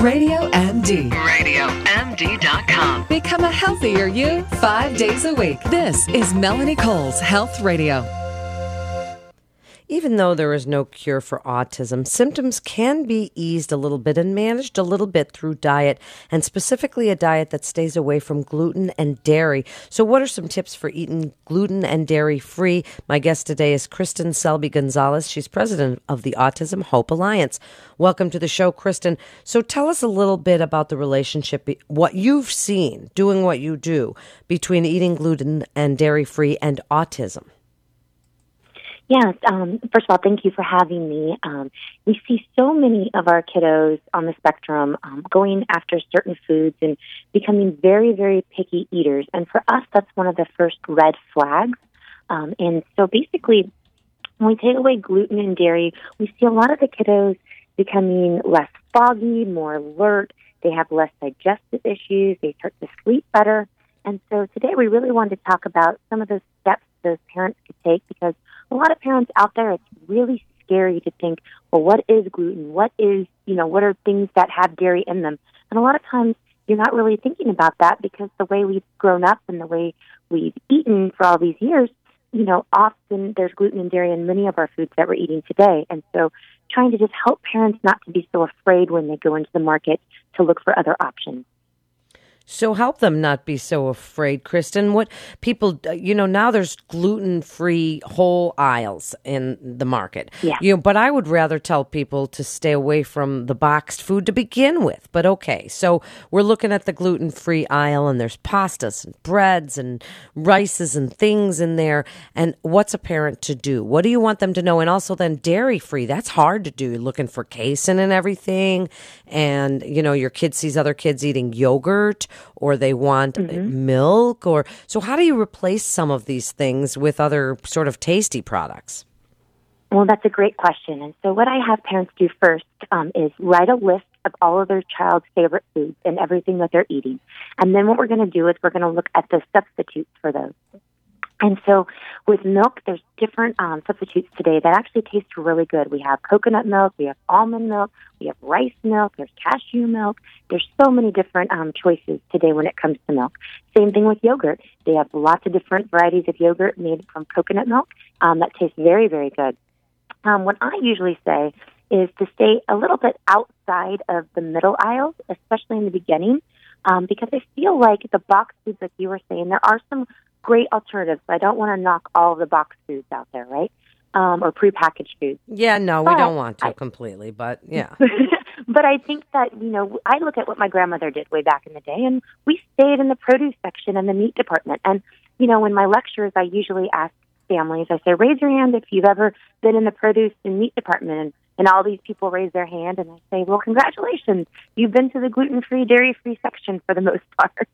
Radio MD. RadioMD.com. Become a healthier you five days a week. This is Melanie Cole's Health Radio. Even though there is no cure for autism, symptoms can be eased a little bit and managed a little bit through diet, and specifically a diet that stays away from gluten and dairy. So, what are some tips for eating gluten and dairy free? My guest today is Kristen Selby Gonzalez. She's president of the Autism Hope Alliance. Welcome to the show, Kristen. So, tell us a little bit about the relationship, what you've seen doing what you do between eating gluten and dairy free and autism. Yes. Um, first of all, thank you for having me. Um, we see so many of our kiddos on the spectrum um, going after certain foods and becoming very, very picky eaters. And for us, that's one of the first red flags. Um, and so basically, when we take away gluten and dairy, we see a lot of the kiddos becoming less foggy, more alert. They have less digestive issues. They start to sleep better. And so today we really wanted to talk about some of those steps those parents could take because a lot of parents out there, it's really scary to think, well, what is gluten? What is, you know, what are things that have dairy in them? And a lot of times you're not really thinking about that because the way we've grown up and the way we've eaten for all these years, you know, often there's gluten and dairy in many of our foods that we're eating today. And so trying to just help parents not to be so afraid when they go into the market to look for other options. So help them not be so afraid, Kristen. What people, uh, you know, now there's gluten free whole aisles in the market. Yeah. You know, but I would rather tell people to stay away from the boxed food to begin with. But okay, so we're looking at the gluten free aisle, and there's pastas and breads and rices and things in there. And what's a parent to do? What do you want them to know? And also then dairy free. That's hard to do. You're looking for casein and everything, and you know your kid sees other kids eating yogurt or they want mm-hmm. milk or so how do you replace some of these things with other sort of tasty products? Well that's a great question. And so what i have parents do first um, is write a list of all of their child's favorite foods and everything that they're eating. And then what we're going to do is we're going to look at the substitutes for those and so with milk, there's different um, substitutes today that actually taste really good. We have coconut milk, we have almond milk, we have rice milk, there's cashew milk. There's so many different um, choices today when it comes to milk. Same thing with yogurt. They have lots of different varieties of yogurt made from coconut milk um, that taste very, very good. Um, what I usually say is to stay a little bit outside of the middle aisles, especially in the beginning, um, because I feel like the box foods, like you were saying, there are some great alternatives. I don't want to knock all the box foods out there, right? Um, or prepackaged foods. Yeah, no, but we don't want to I, completely, but yeah. but I think that, you know, I look at what my grandmother did way back in the day, and we stayed in the produce section and the meat department. And, you know, in my lectures, I usually ask families, I say, raise your hand if you've ever been in the produce and meat department. And and all these people raise their hand, and I say, Well, congratulations. You've been to the gluten free, dairy free section for the most part.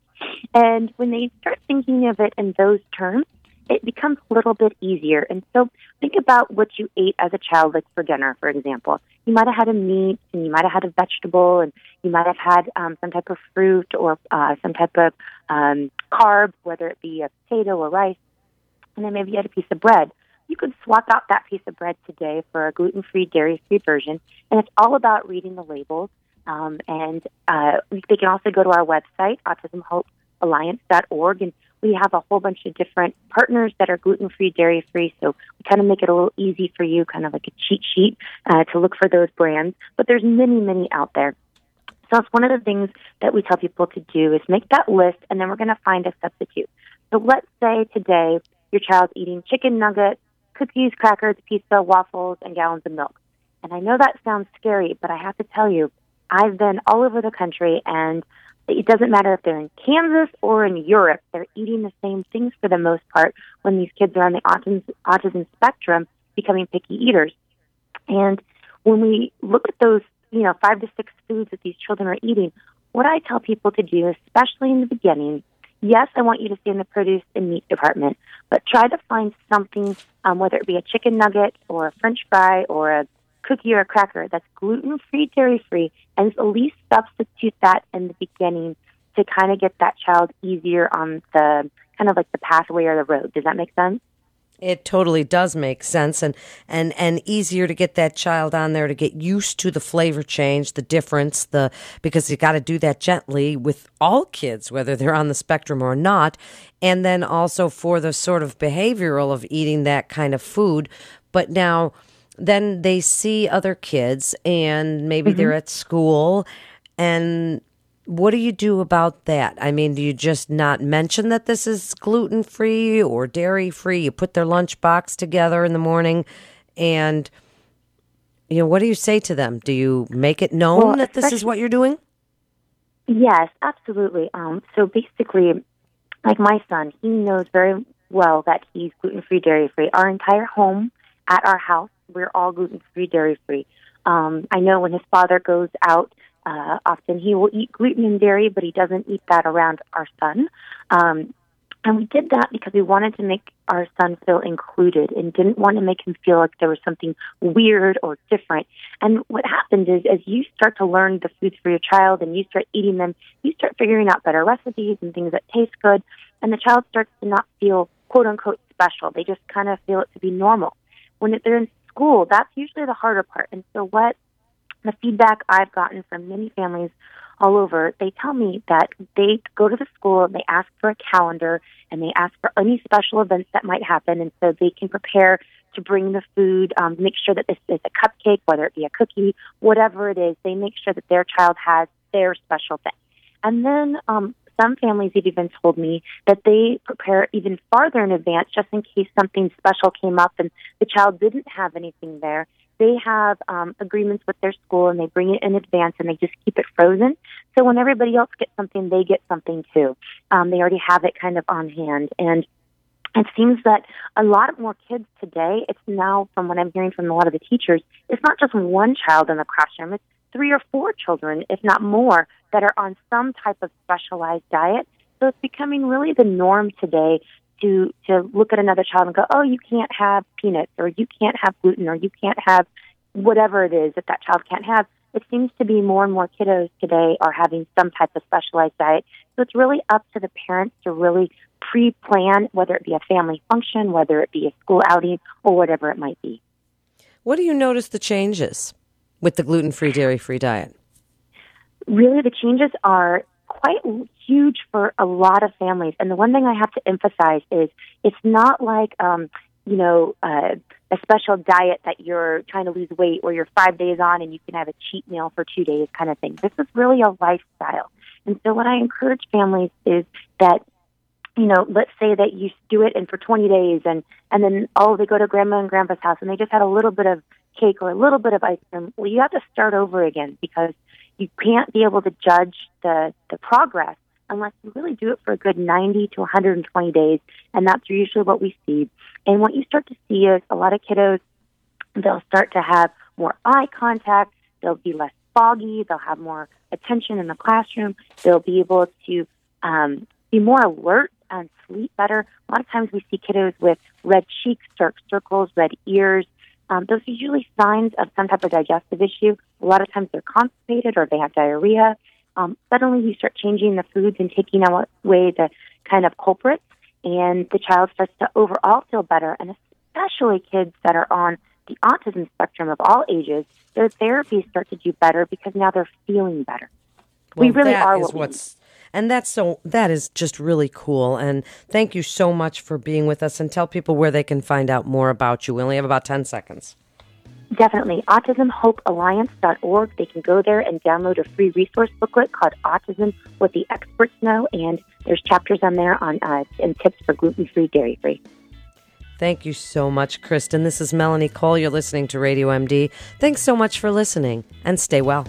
And when they start thinking of it in those terms, it becomes a little bit easier. And so think about what you ate as a child, like for dinner, for example. You might have had a meat and you might have had a vegetable and you might have had um, some type of fruit or uh, some type of um, carb, whether it be a potato or rice. And then maybe you had a piece of bread you could swap out that piece of bread today for a gluten free, dairy free version. And it's all about reading the labels. Um, and uh, they can also go to our website, autismhopealliance.org, and we have a whole bunch of different partners that are gluten free, dairy free. So we kind of make it a little easy for you, kind of like a cheat sheet uh, to look for those brands. But there's many, many out there. So it's one of the things that we tell people to do is make that list, and then we're going to find a substitute. So let's say today your child's eating chicken nuggets cookies, crackers, pizza, waffles, and gallons of milk. And I know that sounds scary, but I have to tell you, I've been all over the country and it doesn't matter if they're in Kansas or in Europe, they're eating the same things for the most part when these kids are on the autism, autism spectrum becoming picky eaters. And when we look at those, you know, five to six foods that these children are eating, what I tell people to do, especially in the beginning, yes, I want you to stay in the produce and meat department, but try to find something, um, whether it be a chicken nugget or a french fry or a cookie or a cracker that's gluten free, dairy free, and at least substitute that in the beginning to kind of get that child easier on the kind of like the pathway or the road. Does that make sense? It totally does make sense and, and and easier to get that child on there to get used to the flavor change, the difference, the because you got to do that gently with all kids whether they're on the spectrum or not. And then also for the sort of behavioral of eating that kind of food. But now then they see other kids and maybe they're mm-hmm. at school and what do you do about that? I mean, do you just not mention that this is gluten free or dairy free? You put their lunchbox together in the morning and you know, what do you say to them? Do you make it known Well, that this is what you're doing? Yes, absolutely. Um, so basically, like my son, he knows very well that he's gluten free, dairy free. Our entire home at our house, we're all gluten free, dairy free. Um, I know when his father goes out, uh, often he will eat gluten and dairy, but he doesn't eat that around our son. Um, and we did that because we wanted to make our son feel included and didn't want to make him feel like there was something weird or different. And what happens is, as you start to learn the foods for your child and you start eating them, you start figuring out better recipes and things that taste good. And the child starts to not feel quote unquote special. They just kind of feel it to be normal. When they're in school, that's usually the harder part. And so, what the feedback I've gotten from many families all over, they tell me that they go to the school and they ask for a calendar and they ask for any special events that might happen, and so they can prepare to bring the food, um, make sure that this is a cupcake, whether it be a cookie, whatever it is, they make sure that their child has their special thing. And then um, some families have even told me that they prepare even farther in advance just in case something special came up and the child didn't have anything there. They have um, agreements with their school and they bring it in advance and they just keep it frozen. So when everybody else gets something, they get something too. Um, they already have it kind of on hand. And it seems that a lot more kids today, it's now from what I'm hearing from a lot of the teachers, it's not just one child in the classroom, it's three or four children, if not more, that are on some type of specialized diet. So it's becoming really the norm today to to look at another child and go, "Oh, you can't have peanuts or you can't have gluten or you can't have whatever it is that that child can't have." It seems to be more and more kiddos today are having some type of specialized diet. So it's really up to the parents to really pre-plan whether it be a family function, whether it be a school outing or whatever it might be. What do you notice the changes with the gluten free, dairy free diet? really the changes are quite huge for a lot of families. And the one thing I have to emphasize is it's not like, um, you know, uh, a special diet that you're trying to lose weight or you're five days on and you can have a cheat meal for two days kind of thing. This is really a lifestyle. And so what I encourage families is that you know, let's say that you do it and for 20 days and, and then, oh, they go to grandma and grandpa's house and they just had a little bit of cake or a little bit of ice cream. Well, you have to start over again because you can't be able to judge the, the progress unless you really do it for a good 90 to 120 days. And that's usually what we see. And what you start to see is a lot of kiddos, they'll start to have more eye contact. They'll be less foggy. They'll have more attention in the classroom. They'll be able to um, be more alert and sleep better. A lot of times we see kiddos with red cheeks, dark circles, red ears. Um, those are usually signs of some type of digestive issue. A lot of times they're constipated or they have diarrhea. Um, suddenly you start changing the foods and taking away the kind of culprits, and the child starts to overall feel better. And especially kids that are on the autism spectrum of all ages, their therapies start to do better because now they're feeling better. we really that are is what we what's and that's so that is just really cool and thank you so much for being with us and tell people where they can find out more about you we only have about 10 seconds Definitely. AutismHopeAlliance.org. They can go there and download a free resource booklet called Autism What the Experts Know. And there's chapters on there on uh, and tips for gluten free, dairy free. thank you so much kristen this is melanie cole you're listening to radio md thanks so much for listening and stay well